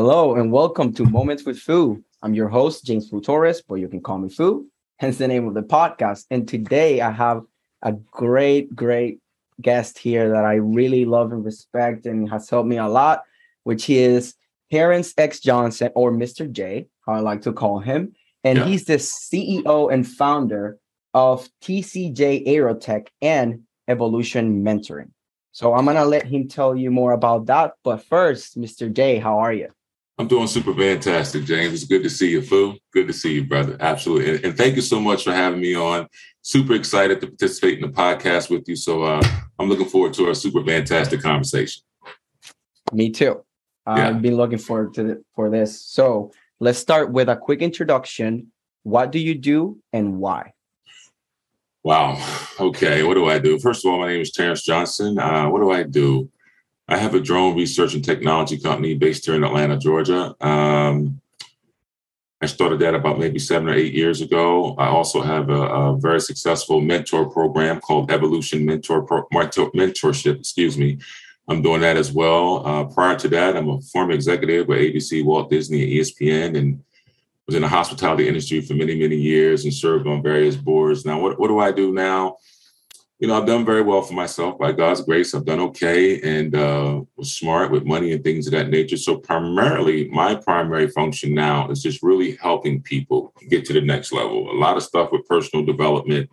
Hello and welcome to Moments with Foo. I'm your host, James Foo Torres, but you can call me Foo, hence the name of the podcast. And today I have a great, great guest here that I really love and respect and has helped me a lot, which is Terrance X Johnson or Mr. J, how I like to call him. And yeah. he's the CEO and founder of TCJ Aerotech and Evolution Mentoring. So I'm gonna let him tell you more about that. But first, Mr. J, how are you? I'm doing super fantastic, James. It's good to see you, Foo. Good to see you, brother. Absolutely. And, and, thank you so much for having me on. Super excited to participate in the podcast with you. So uh, I'm looking forward to a super fantastic conversation. Me too. Yeah. I've been looking forward to the, for this. So let's start with a quick introduction. What do you do and why? Wow. Okay. What do I do? First of all, my name is Terrance Johnson. Uh, what do I do? I have a drone research and technology company based here in Atlanta, Georgia. Um, I started that about maybe seven or eight years ago. I also have a, a very successful mentor program called Evolution Mentor Pro, Mentor, Mentorship. Excuse me. I'm doing that as well. Uh, prior to that, I'm a former executive with ABC, Walt Disney, and ESPN, and was in the hospitality industry for many, many years and served on various boards. Now, what, what do I do now? You know, I've done very well for myself by God's grace. I've done okay and uh, was smart with money and things of that nature. So, primarily, my primary function now is just really helping people get to the next level. A lot of stuff with personal development.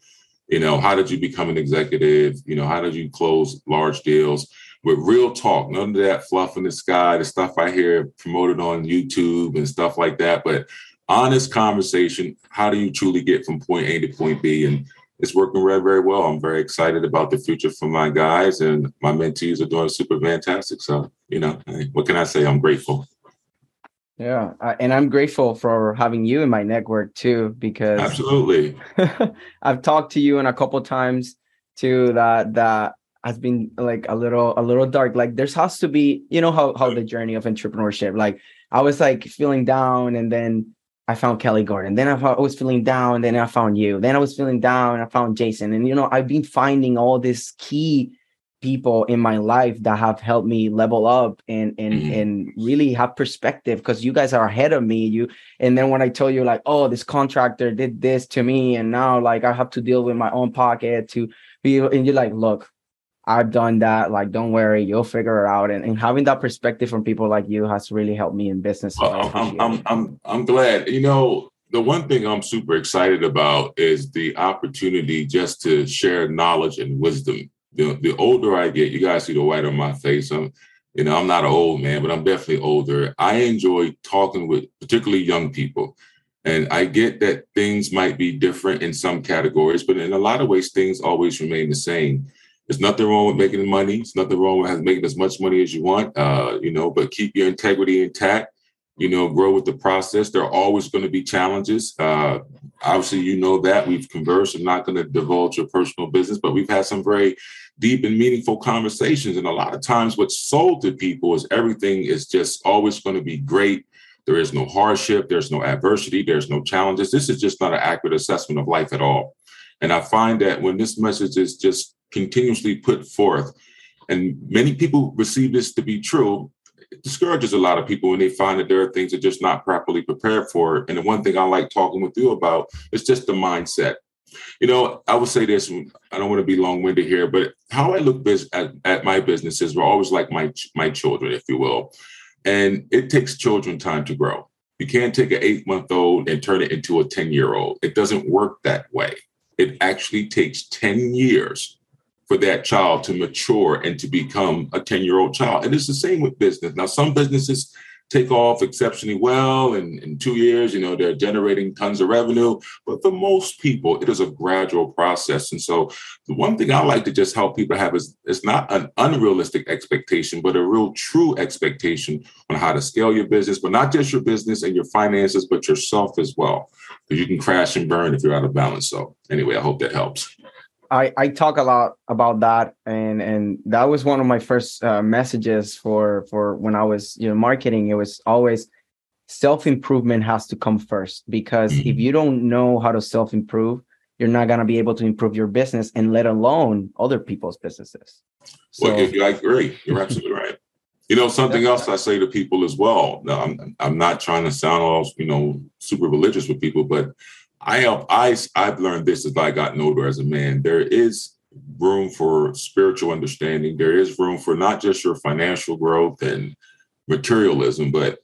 You know, how did you become an executive? You know, how did you close large deals? With real talk, none of that fluff in the sky, the stuff I hear promoted on YouTube and stuff like that. But honest conversation. How do you truly get from point A to point B? And it's working very, very well. I'm very excited about the future for my guys, and my mentees are doing super fantastic. So, you know, what can I say? I'm grateful. Yeah, uh, and I'm grateful for having you in my network too, because absolutely, I've talked to you in a couple times too. That that has been like a little a little dark. Like there has to be, you know, how how the journey of entrepreneurship. Like I was like feeling down, and then I found Kelly Gordon. Then I was feeling down. Then I found you. Then I was feeling down. I found Jason. And you know, I've been finding all these key people in my life that have helped me level up and and mm-hmm. and really have perspective because you guys are ahead of me. You and then when I tell you like, oh, this contractor did this to me, and now like I have to deal with my own pocket to be, and you're like, look, I've done that. Like, don't worry, you'll figure it out. And, and having that perspective from people like you has really helped me in business. So well, I'm, I'm, I'm, I'm glad. You know, the one thing I'm super excited about is the opportunity just to share knowledge and wisdom. The, the older I get, you guys see the white on my face. I'm, you know, I'm not an old man, but I'm definitely older. I enjoy talking with particularly young people. And I get that things might be different in some categories, but in a lot of ways, things always remain the same. There's nothing wrong with making money. There's nothing wrong with making as much money as you want, uh, you know, but keep your integrity intact, you know, grow with the process. There are always going to be challenges. Uh, obviously, you know that we've conversed. I'm not going to divulge your personal business, but we've had some very deep and meaningful conversations. And a lot of times, what's sold to people is everything is just always going to be great. There is no hardship, there's no adversity, there's no challenges. This is just not an accurate assessment of life at all. And I find that when this message is just continuously put forth. And many people receive this to be true. It discourages a lot of people when they find that there are things that just not properly prepared for. And the one thing I like talking with you about is just the mindset. You know, I would say this. I don't want to be long-winded here, but how I look at, at my businesses were always like my my children, if you will. And it takes children time to grow. You can't take an eight-month-old and turn it into a ten-year-old. It doesn't work that way. It actually takes ten years for that child to mature and to become a 10 year old child. And it's the same with business. Now, some businesses take off exceptionally well. And in two years, you know, they're generating tons of revenue. But for most people, it is a gradual process. And so the one thing I like to just help people have is it's not an unrealistic expectation, but a real true expectation on how to scale your business, but not just your business and your finances, but yourself as well. Because you can crash and burn if you're out of balance. So anyway, I hope that helps. I, I talk a lot about that and and that was one of my first uh, messages for for when I was you know marketing it was always self improvement has to come first because mm-hmm. if you don't know how to self improve you're not going to be able to improve your business and let alone other people's businesses. So, well, I agree. You're absolutely right. You know, something else I say to people as well. Now, I'm I'm not trying to sound all you know super religious with people, but I help. I I've learned this as I got older as a man. There is room for spiritual understanding. There is room for not just your financial growth and materialism, but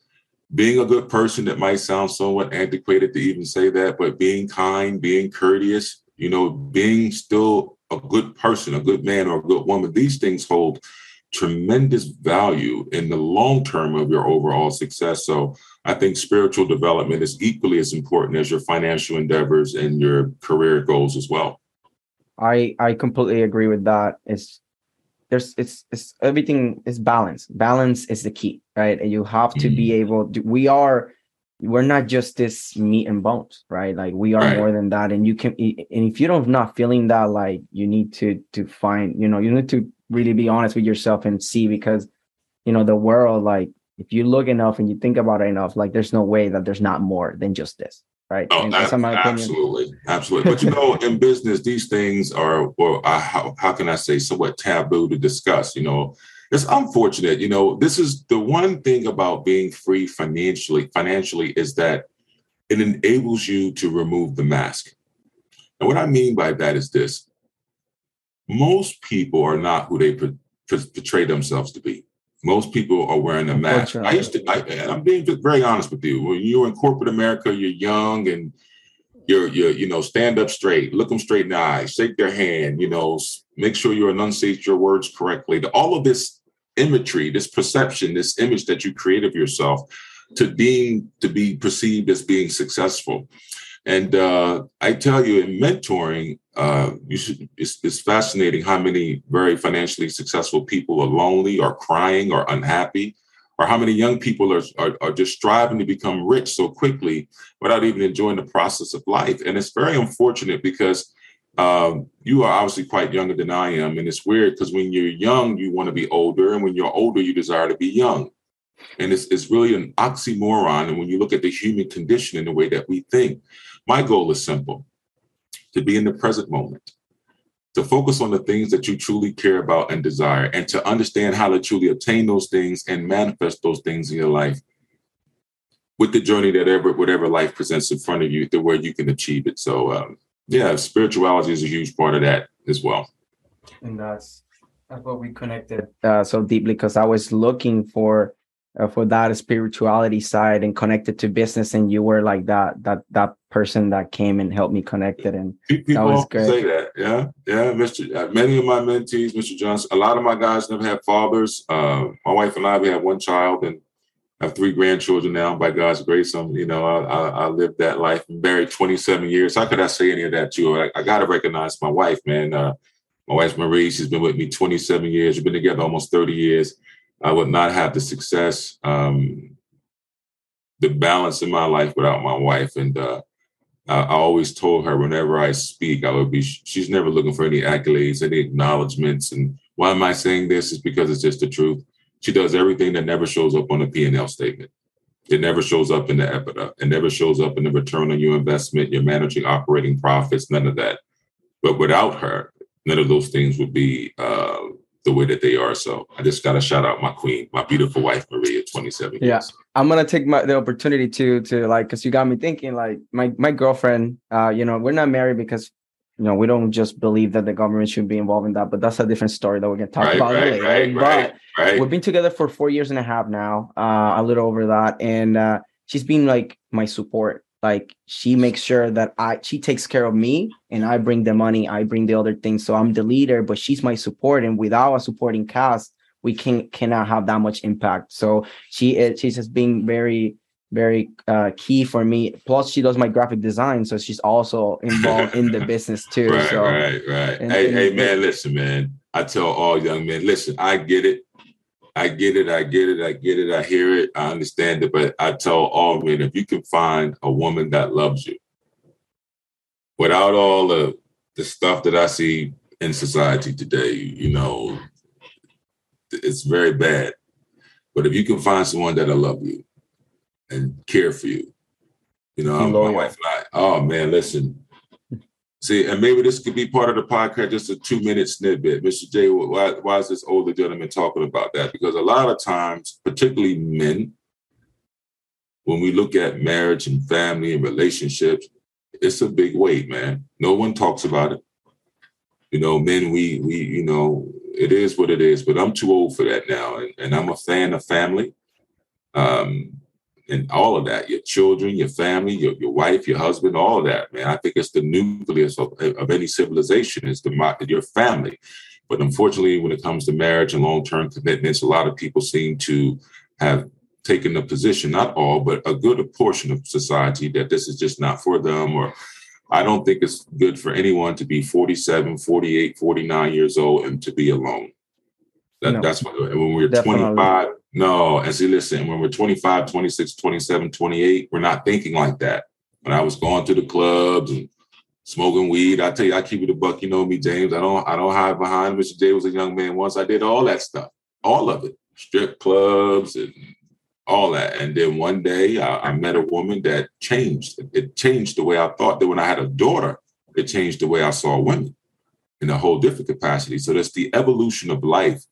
being a good person. That might sound somewhat antiquated to even say that, but being kind, being courteous, you know, being still a good person, a good man or a good woman. These things hold tremendous value in the long term of your overall success. So I think spiritual development is equally as important as your financial endeavors and your career goals as well. I I completely agree with that. It's there's it's it's everything is balance. Balance is the key, right? And you have to mm-hmm. be able to we are we're not just this meat and bones, right? Like we are right. more than that. And you can and if you don't not feeling that, like you need to to find, you know, you need to really be honest with yourself and see because you know the world like if you look enough and you think about it enough, like there's no way that there's not more than just this, right? Oh, that, absolutely, absolutely. But you know, in business, these things are, well, uh, how, how can I say, somewhat taboo to discuss. You know, it's unfortunate. You know, this is the one thing about being free financially. Financially, is that it enables you to remove the mask. And what I mean by that is this: most people are not who they portray themselves to be most people are wearing a mask. I used to, I, am being very honest with you. When you're in corporate America, you're young and you're, you're, you know, stand up straight, look them straight in the eye, shake their hand, you know, make sure you enunciate your words correctly. All of this imagery, this perception, this image that you create of yourself to being, to be perceived as being successful. And uh, I tell you, in mentoring, uh, you should. It's, it's, fascinating how many very financially successful people are lonely, or crying, or unhappy, or how many young people are, are, are just striving to become rich so quickly without even enjoying the process of life. And it's very unfortunate because um, you are obviously quite younger than I am, and it's weird because when you're young, you want to be older, and when you're older, you desire to be young. And it's, it's really an oxymoron. And when you look at the human condition in the way that we think, my goal is simple to be in the present moment, to focus on the things that you truly care about and desire, and to understand how to truly obtain those things and manifest those things in your life with the journey that ever whatever life presents in front of you to where you can achieve it. So um, yeah, spirituality is a huge part of that as well. And that's that's what we connected uh, so deeply because I was looking for uh, for that spirituality side and connected to business and you were like that that that person that came and helped me connect it and People that was great say that yeah yeah mr uh, many of my mentees mr johnson a lot of my guys never had fathers. Uh, my wife and i we have one child and have three grandchildren now. By god's grace i'm you know i, I, I lived that life I'm married 27 years. How could i say any of that to you? I, I gotta recognize my wife man. Uh, my wife's marie she's been with me 27 years. We've been together almost 30 years I would not have the success, um, the balance in my life without my wife. And uh, I, always told her whenever I speak, I would be, she's never looking for any accolades, any acknowledgments. And why am I saying this? Is because it's just the truth. She does everything that never shows up on a P&L statement. It never shows up in the EBITDA. It never shows up in the return on your investment, your managing operating profits, none of that. But without her, none of those things would be uh, the way that they are. So I just got to shout out my queen, my beautiful wife, Maria, 27 yeah. years. I'm gonna take my the opportunity to to like because you got me thinking like my my girlfriend, uh, you know, we're not married because you know we don't just believe that the government should be involved in that, but that's a different story that we're gonna talk right, about right, later. Right, but right, we've been together for four years and a half now, uh, a little over that, and uh, she's been like my support like she makes sure that i she takes care of me and i bring the money i bring the other things so i'm the leader but she's my support and without a supporting cast we can cannot have that much impact. So she is she's just being very very uh, key for me. Plus, she does my graphic design, so she's also involved in the business too. Right, so, right, right. and- hey, and- hey, man, listen, man. I tell all young men, listen, I get it. I get it. I get it. I get it. I hear it. I understand it. But I tell all men, if you can find a woman that loves you, without all the the stuff that I see in society today, you know, it's very bad. But if you can find someone that'll love you and care for you, you know, my wife and I, oh man, listen. See, and maybe this could be part of the podcast, just a two minute snippet. Mr. J, why, why is this older gentleman talking about that? Because a lot of times, particularly men, when we look at marriage and family and relationships, it's a big weight, man. No one talks about it. You know, men, we we, you know, it is what it is, but I'm too old for that now. And, and I'm a fan of family. Um, and all of that, your children, your family, your, your wife, your husband, all of that, man. I think it's the nucleus of, of any civilization is the your family. But unfortunately, when it comes to marriage and long-term commitments, a lot of people seem to have taken the position, not all, but a good portion of society that this is just not for them or I don't think it's good for anyone to be 47, 48, 49 years old and to be alone. That, No. That's what, when we're Definitely. 25, no, and see, listen, when we're 25, 26, 27, 28, we're not thinking like that. When I was going to the clubs and smoking weed, I tell you, I keep it a buck. You know me, James. I don't, I don't hide behind Mr. J was a young man once. I did all that stuff, all of it, strip clubs and all that. And then one day I, I met a woman that changed. It, it changed the way I thought. That when I had a daughter, it changed the way I saw women in a whole different capacity. So that's the evolution of life.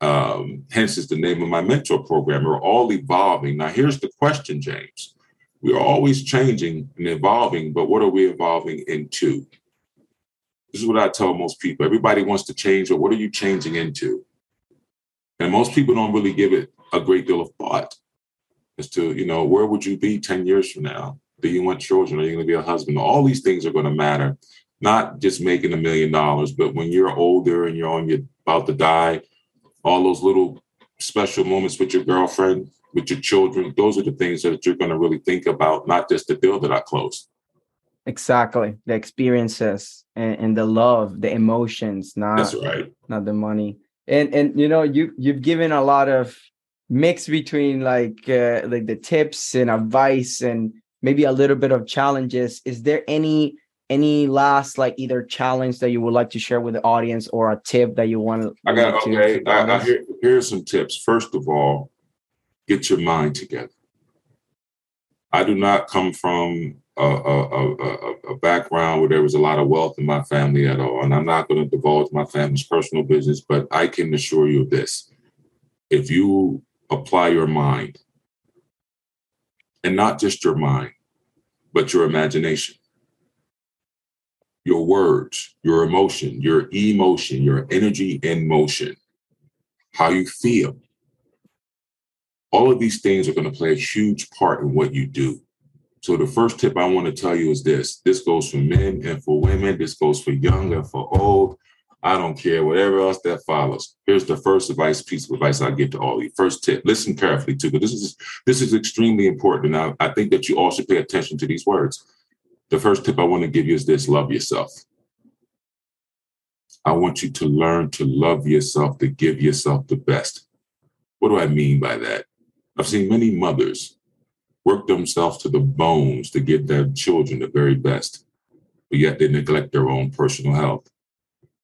Um, hence is the name of my mentor program. We're all evolving. Now, here's the question, James. We are always changing and evolving, but what are we evolving into? This is what I tell most people. Everybody wants to change, but what are you changing into? And most people don't really give it a great deal of thought as to, you know, where would you be 10 years from now? Do you want children? Are you going to be a husband? All these things are going to matter, not just making a million dollars, but when you're older and you're on your about to die, all those little special moments with your girlfriend, with your children, those are the things that you're going to really think about, not just the deal that I closed. Exactly. The experiences and, and the love, the emotions, not That's right. not the money. And and you know, you you've given a lot of mix between like uh, like the tips and advice and maybe a little bit of challenges. Is there any any last like either challenge that you would like to share with the audience or a tip that you want to I got to okay. to I, I, audience? here, here's some tips. First of all, get your mind together. I do not come from a, a, a, a, a background where there was a lot of wealth in my family at all, and I'm not going to divulge my family's personal business. But I can assure you of this: if you apply your mind, and not just your mind, but your imagination, your words, your emotion, your emotion, your energy in motion, how you feel. All of these things are going to play a huge part in what you do. So the first tip I want to tell you is this. This goes for men and for women. This goes for young and for old. I don't care, whatever else that follows. Here's the first advice, piece of advice I give to all of you. First tip, listen carefully too, but this is this is extremely important. Now, I think that you all should pay attention to these words. The first tip I want to give you is this love yourself. I want you to learn to love yourself, to give yourself the best. What do I mean by that? I've seen many mothers work themselves to the bones to give their children the very best, but yet they neglect their own personal health.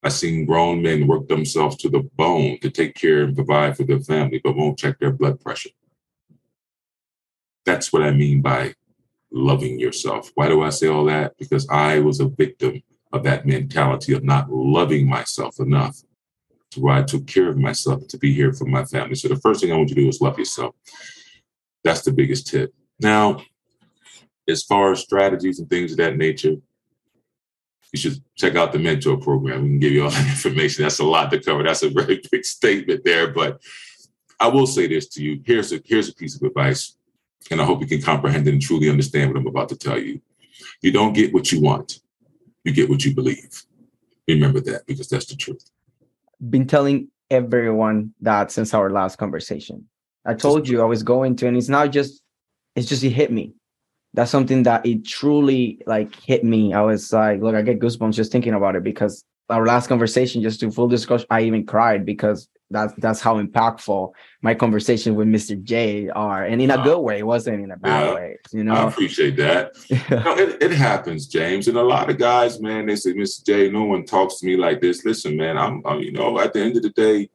I've seen grown men work themselves to the bone to take care and provide for their family, but won't check their blood pressure. That's what I mean by loving yourself. Why do I say all that? Because I was a victim of that mentality of not loving myself enough to where I took care of myself to be here for my family. So the first thing I want you to do is love yourself. That's the biggest tip. Now, as far as strategies and things of that nature, you should check out the mentor program. We can give you all that information. That's a lot to cover. That's a very big statement there. But I will say this to you. Here's a here's a piece of advice. And I hope you can comprehend and truly understand what I'm about to tell you. You don't get what you want, you get what you believe. Remember that because that's the truth. been telling everyone that since our last conversation. I told you I was going to, and it's not just, it's just it hit me. That's something that it truly like hit me. I was like, look, I get goosebumps just thinking about it because our last conversation, just to full discussion, I even cried because that's that's how impactful my conversation with Mr. J are, and in a good way. It wasn't in a bad yeah, way. You know, I appreciate that. know, it, it happens, James, and a lot of guys, man, they say, Mr. J, no one talks to me like this. Listen, man, I'm, I'm you know, at the end of the day,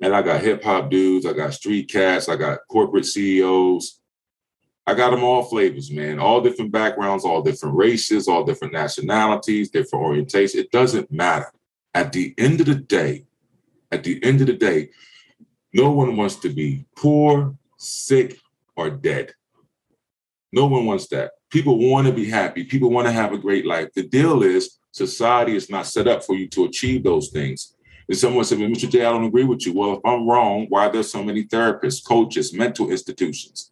and I got hip hop dudes, I got street cats, I got corporate CEOs. I got them all flavors, man. All different backgrounds, all different races, all different nationalities, different orientations. It doesn't matter. At the end of the day, at the end of the day, no one wants to be poor, sick, or dead. No one wants that. People want to be happy. People want to have a great life. The deal is society is not set up for you to achieve those things. And someone said, Mr. J, I don't agree with you. Well, if I'm wrong, why are there so many therapists, coaches, mental institutions?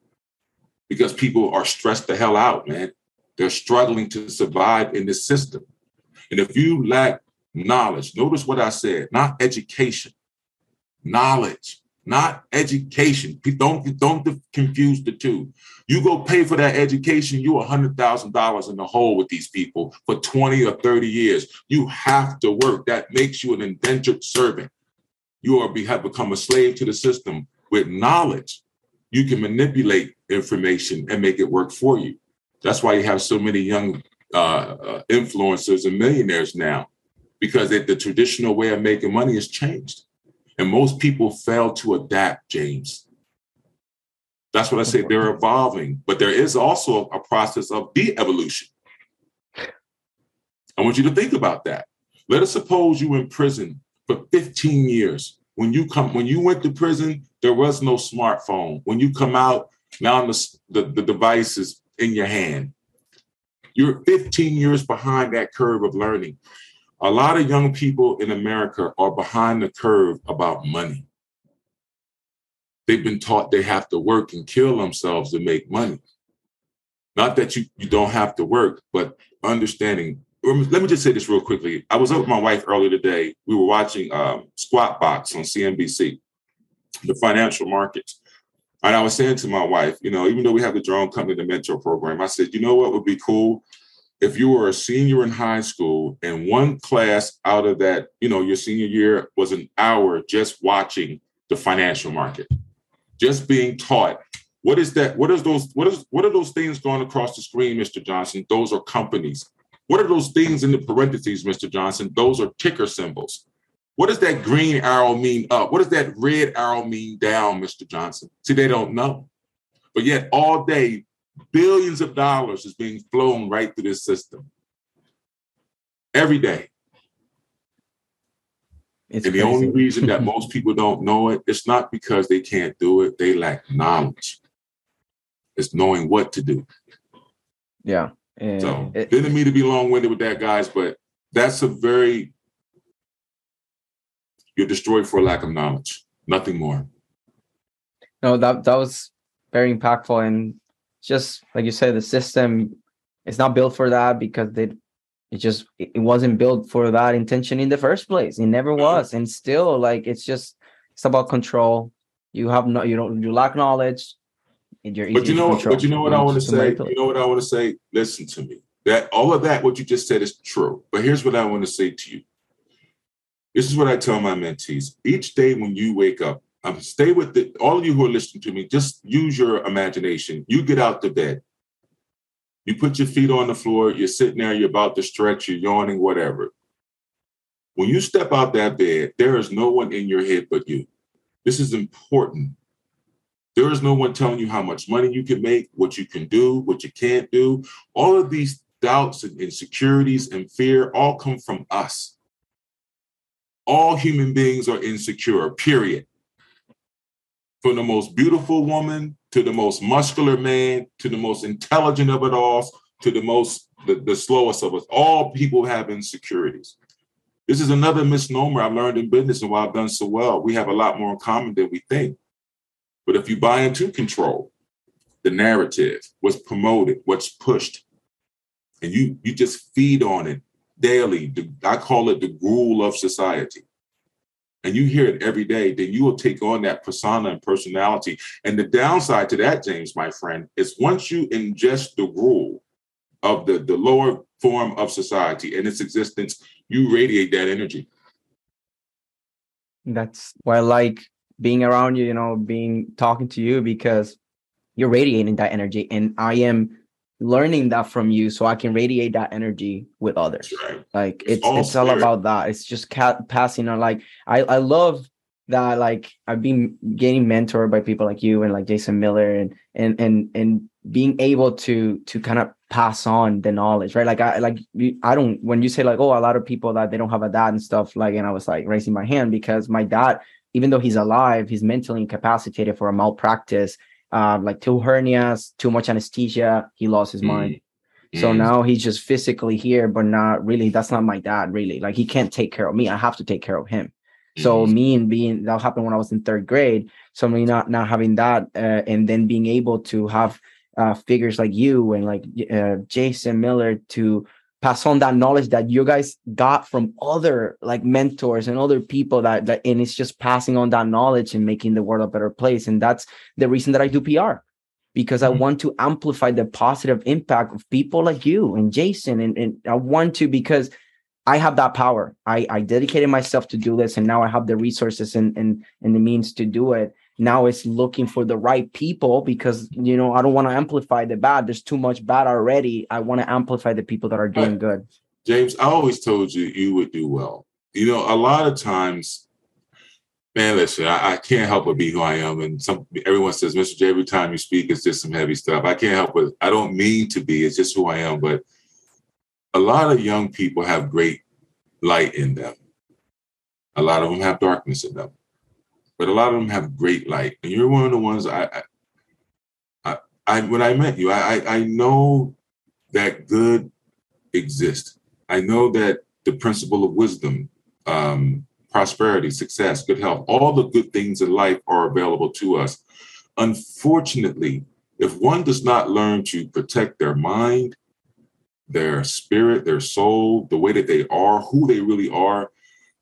Because people are stressed the hell out, man. They're struggling to survive in this system. And if you lack knowledge. Notice what I said, not education, knowledge, not education. Don't, don't confuse the two. You go pay for that education, you're $100,000 in the hole with these people for 20 or 30 years. You have to work. That makes you an indentured servant. You are have become a slave to the system. With knowledge, you can manipulate information and make it work for you. That's why you have so many young uh, uh, influencers and millionaires now because it, the traditional way of making money has changed. And most people fail to adapt, James. That's what I say. They're evolving, but there is also a process of de evolution. I want you to think about that. Let us suppose you in prison for 15 years. When you come, when you went to prison, there was no smartphone. When you come out, now the, the, the device is in your hand. You're 15 years behind that curve of learning. A lot of young people in America are behind the curve about money. They've been taught they have to work and kill themselves to make money. Not that you, you don't have to work, but understanding. Let me just say this real quickly. I was up with my wife earlier today. We were watching um, Squawk Box on CNBC, the financial markets. And I was saying to my wife, you know, even though we have the drone company, the mentor program, I said, you know what would be cool if you were a senior in high school and one class out of that, you know, your senior year was an hour just watching the financial market, just being taught what is that? What is those? What is what are those things going across the screen, Mr. Johnson? Those are companies. What are those things in the parentheses, Mr. Johnson? Those are ticker symbols. What does that green arrow mean up? What does that red arrow mean down, Mr. Johnson? See, they don't know. But yet all day billions of dollars is being flown right through this system every day. It's and crazy. the only reason that most people don't know it, it's not because they can't do it, they lack knowledge. It's knowing what to do. Yeah. And so it, didn't mean to be long-winded with that, guys, but that's a very you're destroyed for lack of knowledge. Nothing more. No, that that was very impactful and just like you said, the system is not built for that because they it just it wasn't built for that intention in the first place. It never mm-hmm. was, and still like it's just it's about control. You have no you don't you lack knowledge. You're but you know, but you know what I want to say. You know what I want to say. Listen to me. That all of that, what you just said, is true. But here's what I want to say to you. This is what I tell my mentees. Each day when you wake up, um, stay with the, all of you who are listening to me. Just use your imagination. You get out the bed. You put your feet on the floor. You're sitting there. You're about to stretch. You're yawning. Whatever. When you step out that bed, there is no one in your head but you. This is important. There is no one telling you how much money you can make, what you can do, what you can't do. All of these doubts and insecurities and fear all come from us. All human beings are insecure, period from the most beautiful woman to the most muscular man to the most intelligent of it all to the most the, the slowest of us all people have insecurities. This is another misnomer i've learned in business and why i've done so well. We have a lot more in common than we think. But if you buy into control the narrative what's promoted what's pushed and you you just feed on it daily i call it the gruel of society and you hear it every day, then you will take on that persona and personality. And the downside to that, James, my friend, is once you ingest the rule of the, the lower form of society and its existence, you radiate that energy. That's why I like being around you, you know, being talking to you because you're radiating that energy. And I am learning that from you so I can radiate that energy with others. Right. Like it's it's all, it's all about that. It's just ca- passing on. Like I I love that. Like I've been getting mentored by people like you and like Jason Miller and and and and being able to to kind of pass on the knowledge, right? Like I like I don't when you say like oh a lot of people that they don't have a dad and stuff like and I was like raising my hand because my dad even though he's alive he's mentally incapacitated for a malpractice uh, like two hernias, too much anesthesia. He lost his mm. mind. So mm. now he's just physically here, but not really. That's not my dad, really. Like he can't take care of me. I have to take care of him. Mm. So me and being that happened when I was in third grade. So me not not having that, uh, and then being able to have uh, figures like you and like uh, Jason Miller to pass on that knowledge that you guys got from other like mentors and other people that that and it's just passing on that knowledge and making the world a better place. And that's the reason that i do pr because mm-hmm. i want to amplify the positive impact of people like you and jason. And, and i want to because i have that power. I i dedicated myself to do this and now i have the resources and and, and the means to do it now it's looking for the right people because you know i don't want to amplify the bad. There's too much bad already. I want to amplify the people that are doing good. James i always told you you would do well. You know a lot of times man listen I, I, can't help but be who i am. And some everyone says mr j every time you speak it's just some heavy stuff. I can't help but i don't mean to be it's just who i am. But a lot of young people have great light in them. A lot of them have darkness in them but a lot of them have great light. And you're one of the ones I, I, I when I met you, I, I know that good exists. I know that the principle of wisdom, um, prosperity, success, good health, all the good things in life are available to us. Unfortunately, if one does not learn to protect their mind, their spirit, their soul, the way that they are, who they really are,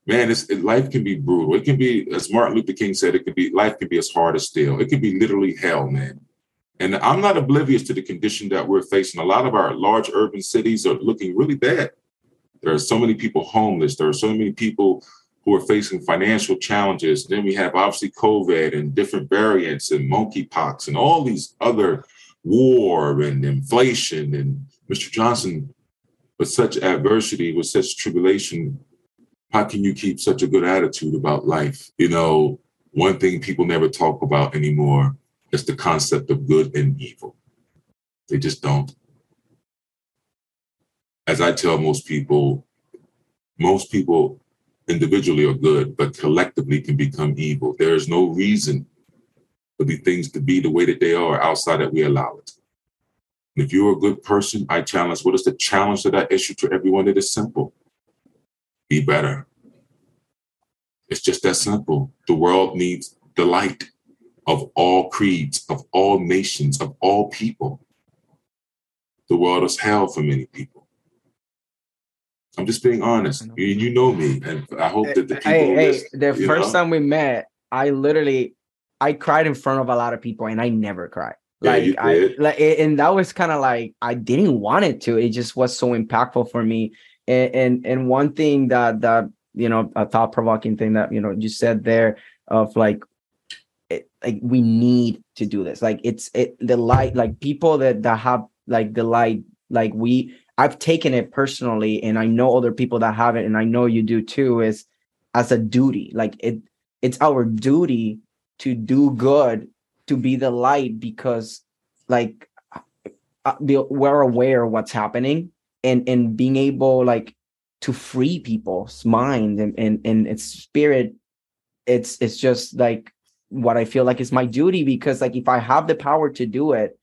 man, it's, it, life can be brutal. It can be, as Martin Luther King said, it could be life can be as hard as steel. It can be literally hell, man. And I'm not oblivious to the condition that we're facing. A lot of our large urban cities are looking really bad. There are so many people homeless. There are so many people who are facing financial challenges. Then we have obviously COVID and different variants and monkeypox and all these other war and inflation. And Mr. Johnson, with such adversity, with such tribulation, how can you keep such a good attitude about life? You know, one thing people never talk about anymore is the concept of good and evil. They just don't. As I tell most people, most people individually are good, but collectively can become evil. There is no reason for the things to be the way that they are outside that we allow it. And if you're a good person, I challenge what is the challenge that issue to everyone? It is simple be better. It's just that simple. The world needs the light of all creeds, of all nations, of all people. The world is hell for many people. I'm just being honest. You, you know me, and I hope that the people. Hey, hey the first know? time we met, I literally, I cried in front of a lot of people, and I never cried. Like yeah, I, like, and that was kind of like I didn't want it to. It just was so impactful for me and, and and one thing that that you know a thought provoking thing that you know you said there of like it, like we need to do this. Like it's it the light like people that that have like the light like we i've taken it personally and i know other people that have it and i know you do too is as a duty. Like it it's our duty to do good to be the light because like uh, we're aware of what's happening and and being able like to free people's mind and and, and its spirit it's it's just like what i feel like is my duty because like if i have the power to do it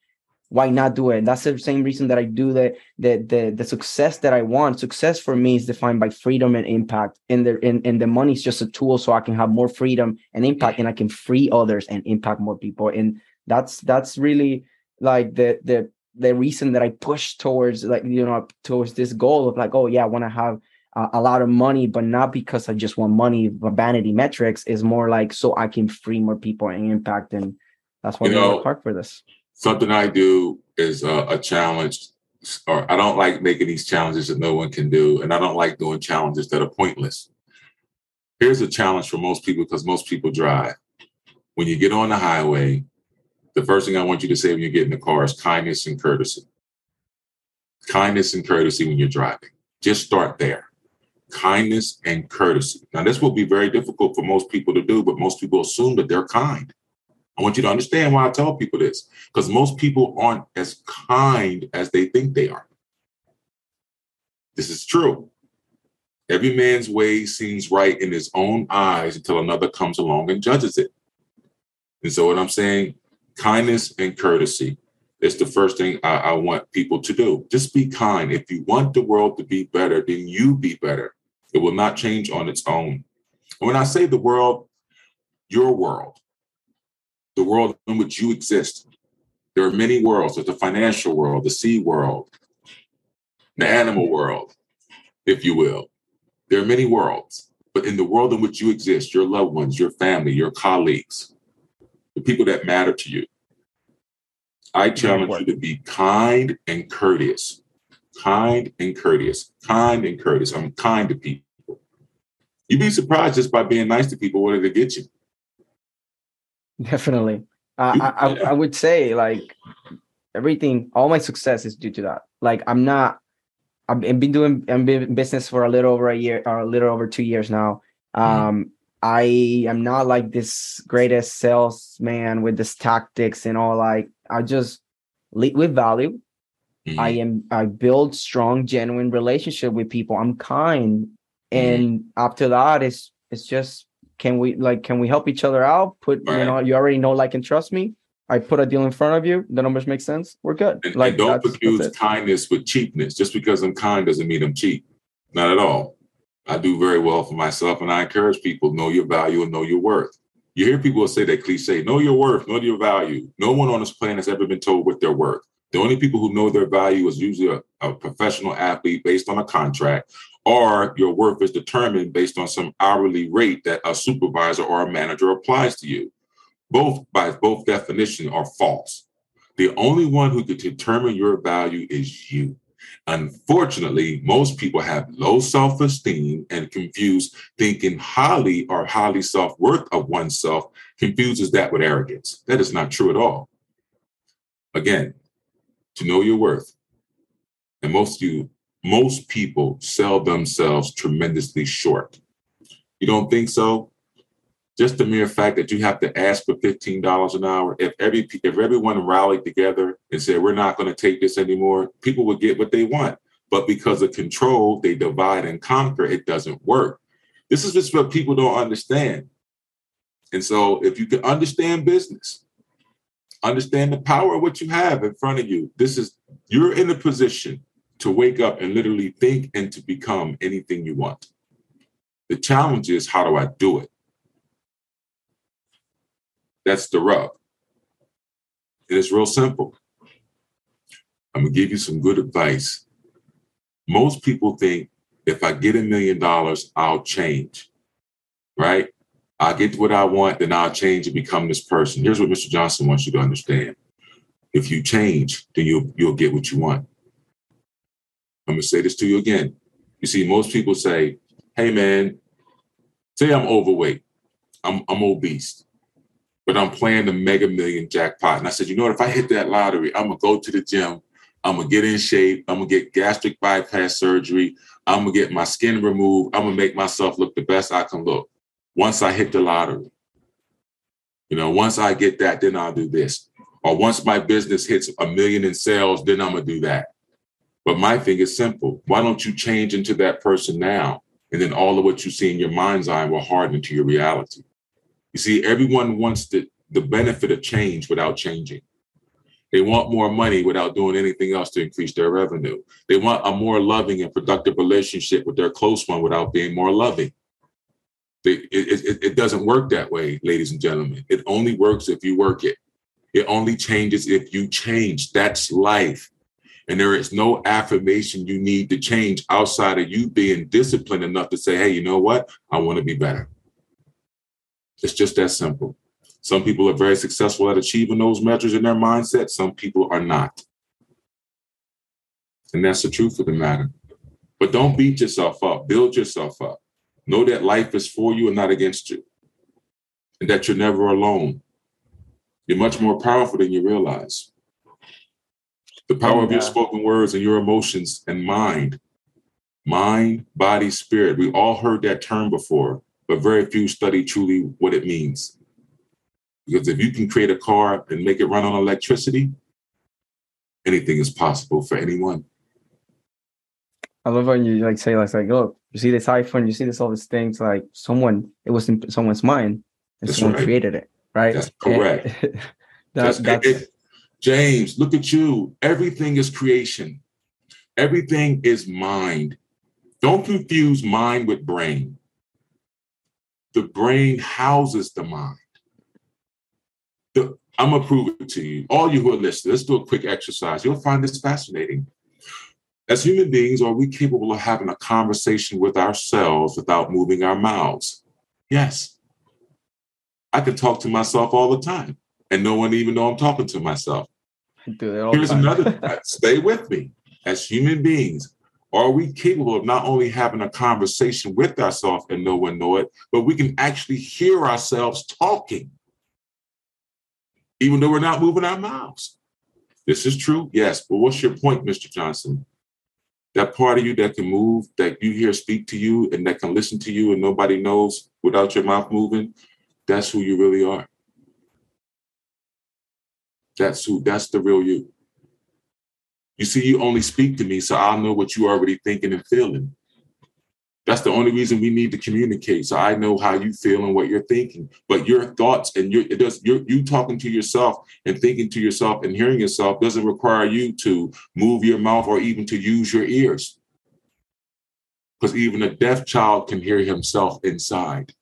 why not do it? That's the same reason that i do the the the, the success that i want. Success for me is defined by freedom and impact. And the and, and the money is just a tool so i can have more freedom and impact and i can free others and impact more people. And that's that's really like the the the reason that I push towards like you know towards this goal of like oh yeah I want to have a, a lot of money, but not because I just want money, vanity metrics is more like so I can free more people and impact. And that's why You know, work hard for this. Something I do is uh, a challenge, or I don't like making these challenges that no one can do, and I don't like doing challenges that are pointless. Here's a challenge for most people because most people drive. When you get on the highway, the first thing I want you to say when you get in the car is kindness and courtesy. Kindness and courtesy when you're driving. Just start there. Kindness and courtesy. Now, this will be very difficult for most people to do, but most people assume that they're kind. I want you to understand why I tell people this, because most people aren't as kind as they think they are. This is true. Every man's way seems right in his own eyes until another comes along and judges it. And so, what I'm saying, kindness and courtesy is the first thing I, I want people to do. Just be kind. If you want the world to be better, then you be better. It will not change on its own. And when I say the world, your world, the world in which you exist, there are many worlds. There's the financial world, the sea world, the animal world, if you will. There are many worlds, but in the world in which you exist, your loved ones, your family, your colleagues, the people that matter to you, I challenge you to be kind and courteous. Kind and courteous. Kind and courteous. I'm kind to people. You'd be surprised just by being nice to people, what did it get you? Definitely. Uh, I, I I would say like everything, all my success is due to that. Like I'm not. I've been doing I'm been in business for a little over a year or a little over two years now. Um, I am not like this greatest salesman with this tactics and all. Like I just lead with value. Mhm. I am I build strong, genuine relationship with people. I'm kind, and after that, it's it's just can we like can we help each other out? Put you know you already know like and trust me. I put a deal in front of you. The numbers make sense. We're good. And, like and don't confuse kindness with cheapness. Just because I'm kind doesn't mean I'm cheap. Not at all. I do very well for myself, and I encourage people to know your value and know your worth. You hear people say that cliche: "Know your worth, know your value." No one on this planet has ever been told what they're worth. The only people who know their value is usually a, a professional athlete based on a contract, or your worth is determined based on some hourly rate that a supervisor or a manager applies to you. Both, by both definition, are false. The only one who could determine your value is you. Unfortunately, most people have low self esteem and confuse thinking highly or highly self worth of oneself, confuses that with arrogance. That is not true at all. Again, to know your worth. And most you, most people sell themselves tremendously short. You don't think so? Just the mere fact that you have to ask for $15 an hour, if every if everyone rallied together and said, we're not going to take this anymore, people would get what they want. But because of control, they divide and conquer, it doesn't work. This is just what people don't understand. And so if you can understand business, understand the power of what you have in front of you, this is you're in a position to wake up and literally think and to become anything you want. The challenge is how do I do it? That's the rub. And it's real simple. I'm gonna give you some good advice. Most people think if I get a million dollars, I'll change. Right? I get what I want, then I'll change and become this person. Here's what Mr. Johnson wants you to understand. If you change, then you'll you'll get what you want. I'm gonna say this to you again. You see, most people say, hey man, say I'm overweight, I'm I'm obese but I'm playing the mega million jackpot. And I said, you know what? If I hit that lottery, I'm gonna go to the gym. I'm gonna get in shape. I'm gonna get gastric bypass surgery. I'm gonna get my skin removed. I'm gonna make myself look the best I can look. Once I hit the lottery, you know, once I get that, then I'll do this. Or once my business hits a million in sales, then I'm gonna do that. But my thing is simple. Why don't you change into that person now? And then all of what you see in your mind's eye will harden into your reality. You see, everyone wants the, the benefit of change without changing. They want more money without doing anything else to increase their revenue. They want a more loving and productive relationship with their close one without being more loving. It, it, it doesn't work that way, ladies and gentlemen. It only works if you work it. It only changes if you change. That's life. And there is no affirmation you need to change outside of you being disciplined enough to say, hey, you know what? I want to be better. It's just that simple. Some people are very successful at achieving those measures in their mindset, some people are not. And that's the truth of the matter. But don't beat yourself up, build yourself up. Know that life is for you and not against you, and that you're never alone. You're much more powerful than you realize. The power of your spoken words and your emotions and mind, mind, body, spirit. We all heard that term before, but very few study truly what it means. Because if you can create a car and make it run on electricity, anything is possible for anyone. I love when you like say like, like look, you see this iPhone, you see this all these things like someone it was in someone's mind and that's someone right. created it, right? That's correct. that, that's, that's it, James, look at you. Everything is creation. Everything is mind. Don't confuse mind with brain. The brain houses the mind. The, I'm gonna prove it to you. All you who are listening, let's do a quick exercise. You'll find this fascinating. As human beings, are we capable of having a conversation with ourselves without moving our mouths? Yes. I can talk to myself all the time, and no one even know I'm talking to myself. Here's another. stay with me. As human beings, are we capable of not only having a conversation with ourselves and no one know it, but we can actually hear ourselves talking, even though we're not moving our mouths? This is true, yes. But what's your point, Mr. Johnson? that part of you that can move, that you hear speak to you and that can listen to you and nobody knows without your mouth moving, that's who you really are. That's who, that's the real you. You see, you only speak to me, so I'll know what you're already thinking and feeling. That's the only reason we need to communicate. So I know how you feel and what you're thinking. But your thoughts and your it does you talking to yourself and thinking to yourself and hearing yourself doesn't require you to move your mouth or even to use your ears. Because even a deaf child can hear himself inside.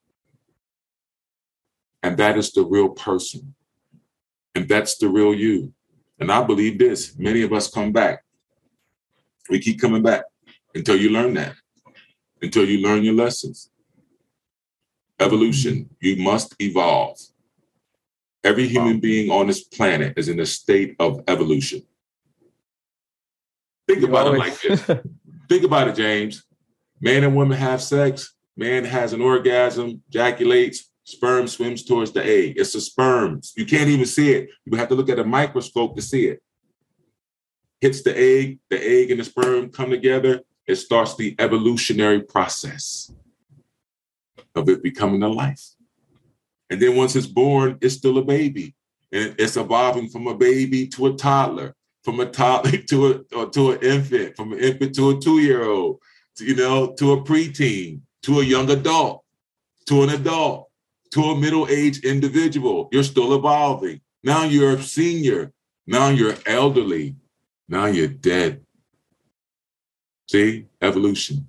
And that is the real person. And that's the real you. And I believe this many of us come back. We keep coming back until you learn that until you learn your lessons. Evolution, you must evolve. Every human being on this planet is in a state of evolution. Think about it like this. Think about it, James. Man and woman have sex. Man has an orgasm, ejaculates, sperm swims towards the egg. It's a sperm. You can't even see it. You have to look at a microscope to see it. Hits the egg, the egg and the sperm come together, it starts the evolutionary process of it becoming a life. And then once it's born, it's still a baby. And it's evolving from a baby to a toddler, from a toddler to a to an infant, from an infant to a two-year-old, to, you know, to a preteen, to a young adult, to an adult, to a middle-aged individual. You're still evolving. Now you're a senior. Now you're elderly. Now you're dead. See, evolution.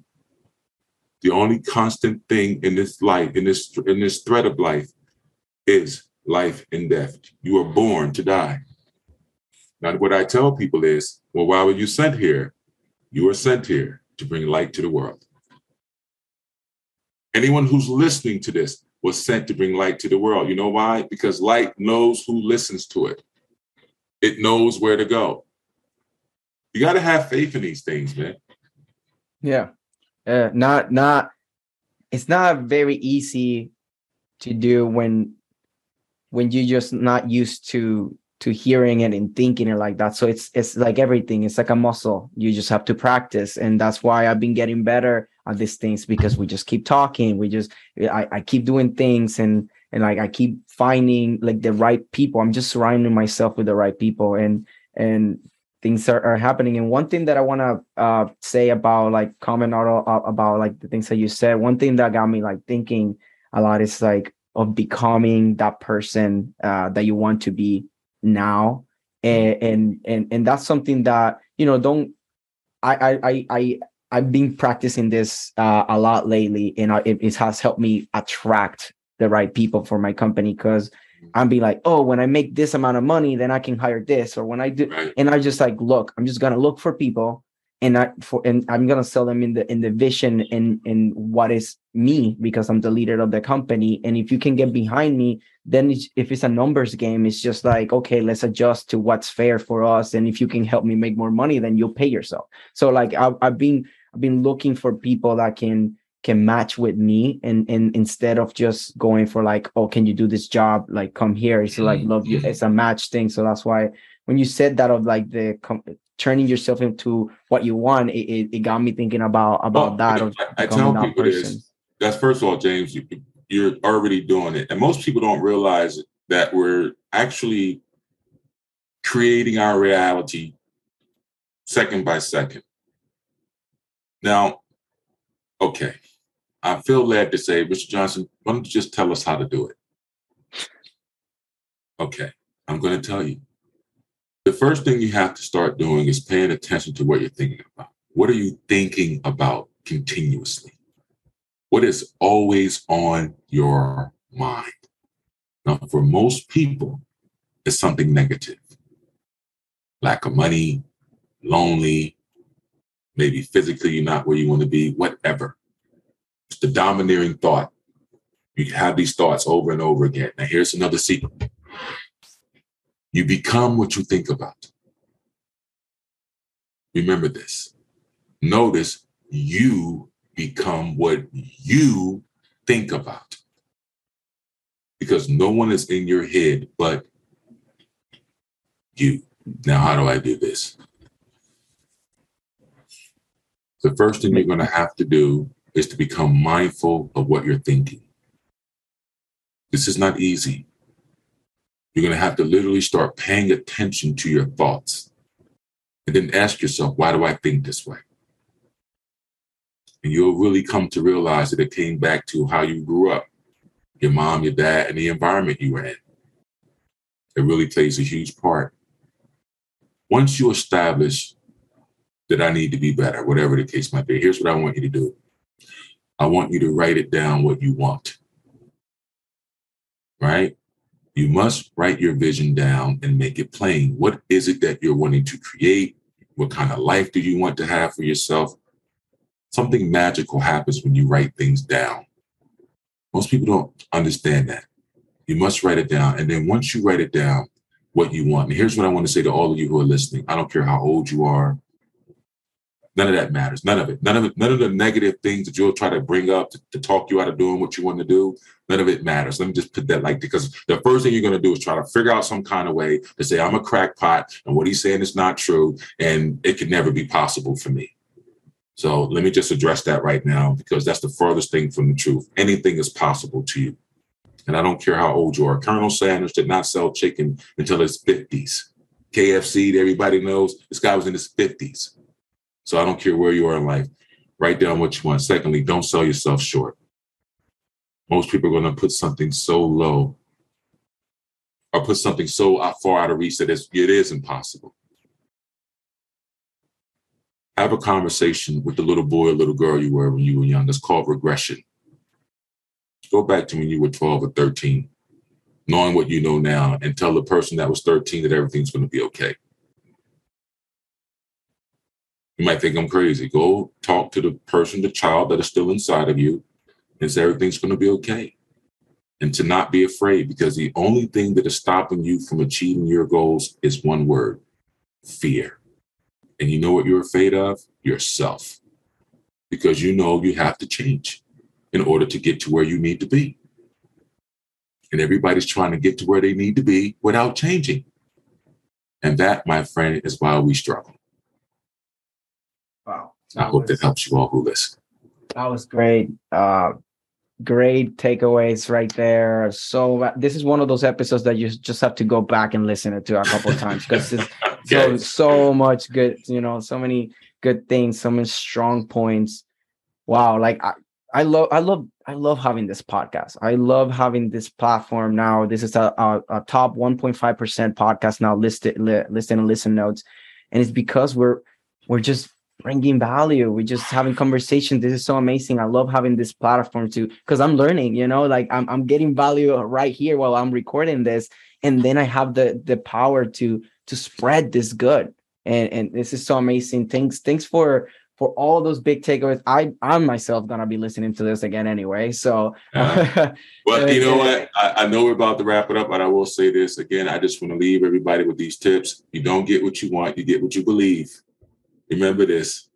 The only constant thing in this life, in this in this thread of life, is life and death. You are born to die. Now, what I tell people is, well, why were you sent here? You were sent here to bring light to the world. Anyone who's listening to this was sent to bring light to the world. You know why? Because light knows who listens to it. It knows where to go. You got to have faith in these things, man. Yeah. Uh, not not it's not very easy to do when when you're just not used to to hearing it and thinking it like that. So it's it's like everything. It's like a muscle. You just have to practice, and that's why I've been getting better at these things because we just keep talking. We just I, I keep doing things and and like I keep finding like the right people. I'm just surrounding myself with the right people, and and things are, are happening and one thing that i want to uh, say about like comment out uh, about like the things that you said one thing that got me like thinking a lot is like of becoming that person uh, that you want to be now and and and, and that's something that you know don't i i i i've been practicing this uh, a lot lately and I, it, it has helped me attract the right people for my company because I'm be like, oh, when I make this amount of money, then I can hire this, or when I do, Right. and I just like, look, I'm just gonna look for people, and I for and I'm gonna sell them in the in the vision and in what is me because I'm the leader of the company, and if you can get behind me, then it's, if it's a numbers game, it's just like, okay, let's adjust to what's fair for us, and if you can help me make more money, then you'll pay yourself. So like, I've, I've been I've been looking for people that can can match with me and and instead of just going for like oh can you do this job? Like come here. It's mm-hmm. like love you it's a match thing. So that's why when you said that of like the com- turning yourself into what you want it, it, it got me thinking about about Well, that of I, I tell that people person. This. That's first of all, James, you, you're already doing it. And most people don't realize that we're actually creating our reality second by second. Now, okay, I feel led to say, Mr. Johnson, why don't you just tell us how to do it? Okay, I'm going to tell you. The first thing you have to start doing is paying attention to what you're thinking about. What are you thinking about continuously? What is always on your mind? Now, for most people, it's something negative lack of money, lonely, maybe physically you're not where you want to be, whatever. It's the domineering thought. You have these thoughts over and over again. Now, here's another secret you become what you think about. Remember this. Notice you become what you think about. Because no one is in your head but you. Now, how do I do this? The first thing you're going to have to do is to become mindful of what you're thinking. This is not easy. You're going to have to literally start paying attention to your thoughts and then ask yourself, why do I think this way? And you'll really come to realize that it came back to how you grew up, your mom, your dad, and the environment you were in. It really plays a huge part. Once you establish that I need to be better, whatever the case might be, here's what I want you to do I want you to write it down what you want. Right? You must write your vision down and make it plain. What is it that you're wanting to create? What kind of life do you want to have for yourself? Something magical happens when you write things down. Most people don't understand that. You must write it down. And then once you write it down, what you want. And here's what I want to say to all of you who are listening. I don't care how old you are. None of that matters. None of it. None of it. None of the negative things that you'll try to bring up to, to talk you out of doing what you want to do. None of it matters. Let me just put that like because the first thing you're going to do is try to figure out some kind of way to say I'm a crackpot and what he's saying is not true and it could never be possible for me. So let me just address that right now because that's the furthest thing from the truth. Anything is possible to you. And I don't care how old you are. Colonel Sanders did not sell chicken until his 50s. KFC, everybody knows this guy was in his 50s. So I don't care where you are in life. Write down what you want. Secondly, don't sell yourself short. Most people are going to put something so low or put something so far out of reach that it is impossible. Have a conversation with the little boy or little girl you were when you were young. It's called regression. Go back to when you were 12 or 13, knowing what you know now, and tell the person that was 13 that everything's going to be okay. You might think I'm crazy. Go talk to the person, the child that is still inside of you, and say everything's going to be okay. And to not be afraid, because the only thing that is stopping you from achieving your goals is one word fear. And you know what you're afraid of? Yourself. Because you know you have to change in order to get to where you need to be. And everybody's trying to get to where they need to be without changing. And that, my friend, is why we struggle. I hope that helps you all who listen. That was great. Uh, great takeaways right there. So this is one of those episodes that you just have to go back and listen to a couple of times because it's so so much good. You know, so many good things, so many strong points. Wow, like I, I love, I love, I love having this podcast. I love having this platform now. This is a, a, a top 1.5 percent podcast now listed li, listed in Listen Notes, and it's because we're we're just bringing value. We just having conversation. This is so amazing. I love having this platform too because I'm learning, you know, like I'm I'm getting value right here while I'm recording this. And then I have the the power to to spread this good. And and this is so amazing. Thanks, thanks for for all those big takeaways. I I'm myself gonna be listening to this again anyway. So uh, but you know what? I, I, know we're about to wrap it up, but I will say this again. I just want to leave everybody with these tips. You don't get what you want, you get what you believe. Remember this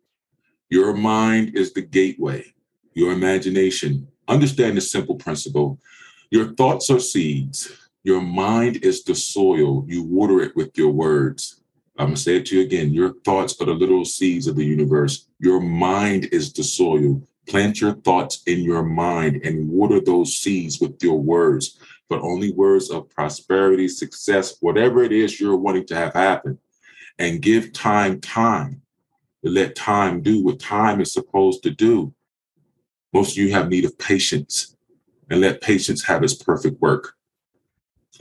your mind is the gateway, your imagination. Understand the simple principle. Your thoughts are seeds. Your mind is the soil. You water it with your words. I'm going to say it to you again. Your thoughts are the little seeds of the universe. Your mind is the soil. Plant your thoughts in your mind and water those seeds with your words, but only words of prosperity, success, whatever it is you're wanting to have happen. And give time time to let time do what time is supposed to do. Most of you have need of patience and let patience have its perfect work.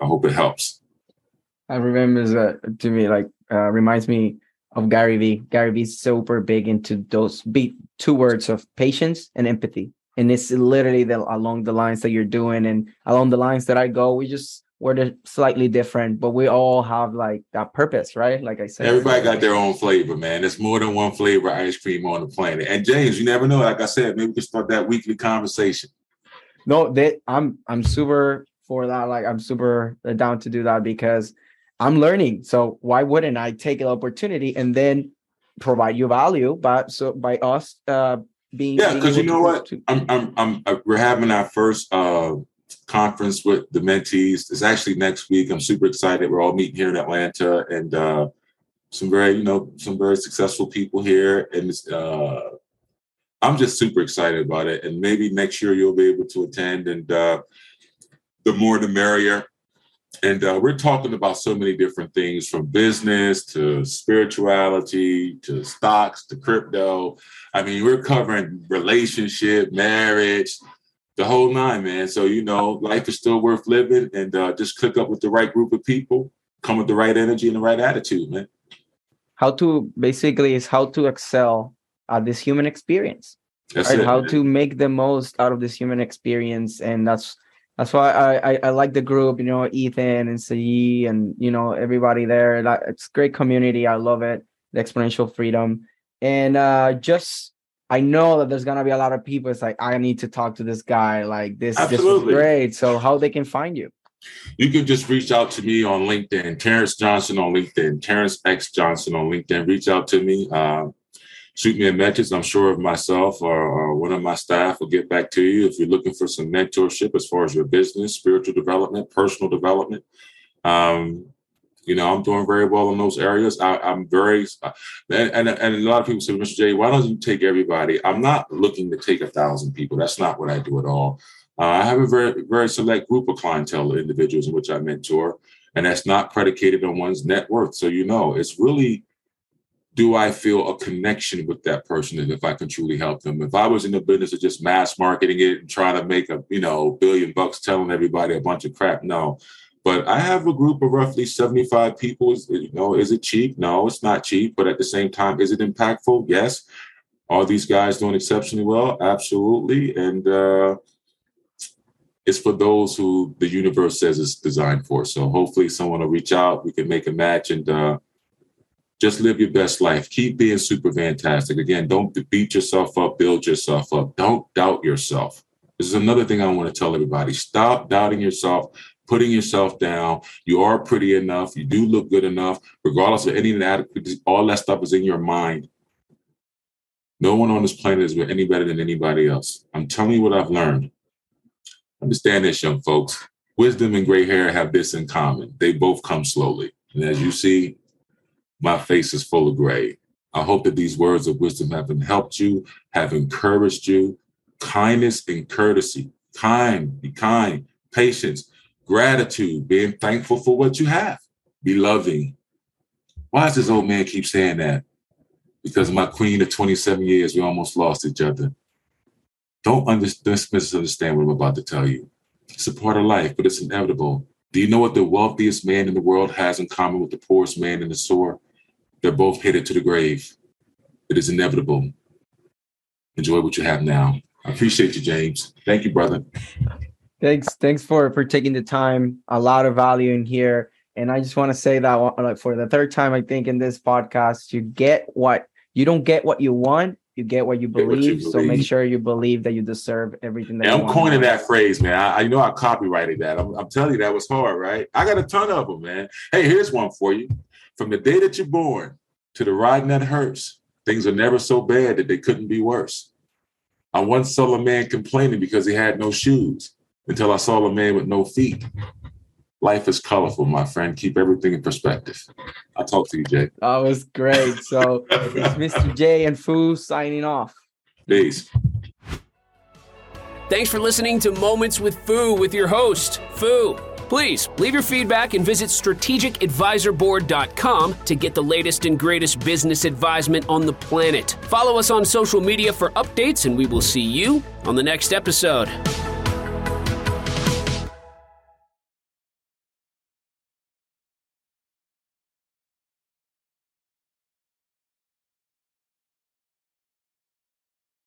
I hope it helps. I remember that to me, like, uh, reminds me of Gary Vee. Gary Vee's super big into those big two words of patience and empathy. And it's literally the, along the lines that you're doing and along the lines that I go. We just we're slightly different, but we all have like that purpose, right? Like I said, everybody got their own flavor, man. There's more than one flavor ice cream on the planet. And James, you never know. Like I said, maybe we can start that weekly conversation. No, that I'm I'm super for that. Like I'm super down to do that because I'm learning. So why wouldn't I take an opportunity and then provide you value? But so by us uh being yeah, because you know what, to- I'm, I'm I'm uh, we're having our first uh conference with the mentees. It's actually next week. I'm super excited. We're all meeting here in Atlanta and uh, some very, you know, some very successful people here. And uh, I'm just super excited about it. And maybe next year you'll be able to attend and uh, the more the merrier. And uh, we're talking about so many different things from business to spirituality to stocks to crypto. I mean, we're covering relationship, marriage, the whole nine, man. So you know, life is still worth living, and uh, just click up with the right group of people, come with the right energy and the right attitude, man. How to basically is how to excel at this human experience. That's right? It, how man. to make the most out of this human experience, and that's that's why I, I, I like the group. You know, Ethan and Sayi and you know everybody there. That it's great community. I love it. The exponential freedom, and uh, just I know that there's gonna be a lot of people. It's like I need to talk to this guy. Like this, Absolutely. this is great. So how they can find you? You can just reach out to me on LinkedIn, Terrance Johnson on LinkedIn, Terrance X Johnson on LinkedIn. Reach out to me. Uh, shoot me a message. I'm sure of myself or, or, one of my staff will get back to you if you're looking for some mentorship as far as your business, spiritual development, personal development. Um, you know, I'm doing very well in those areas. I, am very, and, and, and a lot of people say, Mr. J, why don't you take everybody? I'm not looking to take a thousand people. That's not what I do at all. Uh, I have a very, very select group of clientele individuals in which I mentor, and that's not predicated on one's net worth. So, you know, it's really, do I feel a connection with that person and if I can truly help them? If I was in the business of just mass marketing it and trying to make a, you know, billion bucks telling everybody a bunch of crap, no. But I have a group of roughly 75 people. You know, is it cheap? No, it's not cheap. But at the same time, is it impactful? Yes. Are these guys doing exceptionally well? Absolutely. And uh, it's for those who the universe says it's designed for. So hopefully someone will reach out. We can make a match and uh, just live your best life. Keep being super fantastic. Again, don't beat yourself up, build yourself up. Don't doubt yourself. This is another thing I want to tell everybody. Stop doubting yourself putting yourself down. You are pretty enough. You do look good enough, regardless of any inadequacies. All that stuff is in your mind. No one on this planet is any better than anybody else. I'm telling you what I've learned. Understand this, young folks. Wisdom and gray hair have this in common. They both come slowly. And as you see, my face is full of gray. I hope that these words of wisdom have helped you, have encouraged you. Kindness and courtesy. Kind, be kind, patience, gratitude, being thankful for what you have, be loving. Why does this old man keep saying that? Because my queen of 27 years, we almost lost each other. Don't misunderstand what I'm about to tell you. It's a part of life, but it's inevitable. Do you know what the wealthiest man in the world has in common with the poorest man in the store? They're both headed to the grave. it is inevitable. Enjoy what you have now. I appreciate you, James. Thank you, brother. Thanks, thanks for for taking the time. A lot of value in here, and I just want to say that uh, like for the third time, I think in this podcast, you get what you don't get what you want, you get what you believe. What you so make sure you believe that you deserve everything that. Yeah, I'm coining that phrase, man. I, I know I copyrighted that. I'm, I'm, telling you that was hard, right? I got a ton of them, man. Hey, here's one for you. From the day that you're born to the riding that hurts, things are never so bad that they couldn't be worse. I once saw a man complaining because he had no shoes until I saw a man with no feet. Life is colorful, my friend. Keep everything in perspective. I'll talk to you, Jay. That was great. So it's Mr. Jay and Foo signing off. Peace. Thanks for listening to Moments with Foo with your host, Foo. Please leave your feedback and visit strategicadvisorboard.com to get the latest and greatest business advisement on the planet. Follow us on social media for updates, and we will see you on the next episode.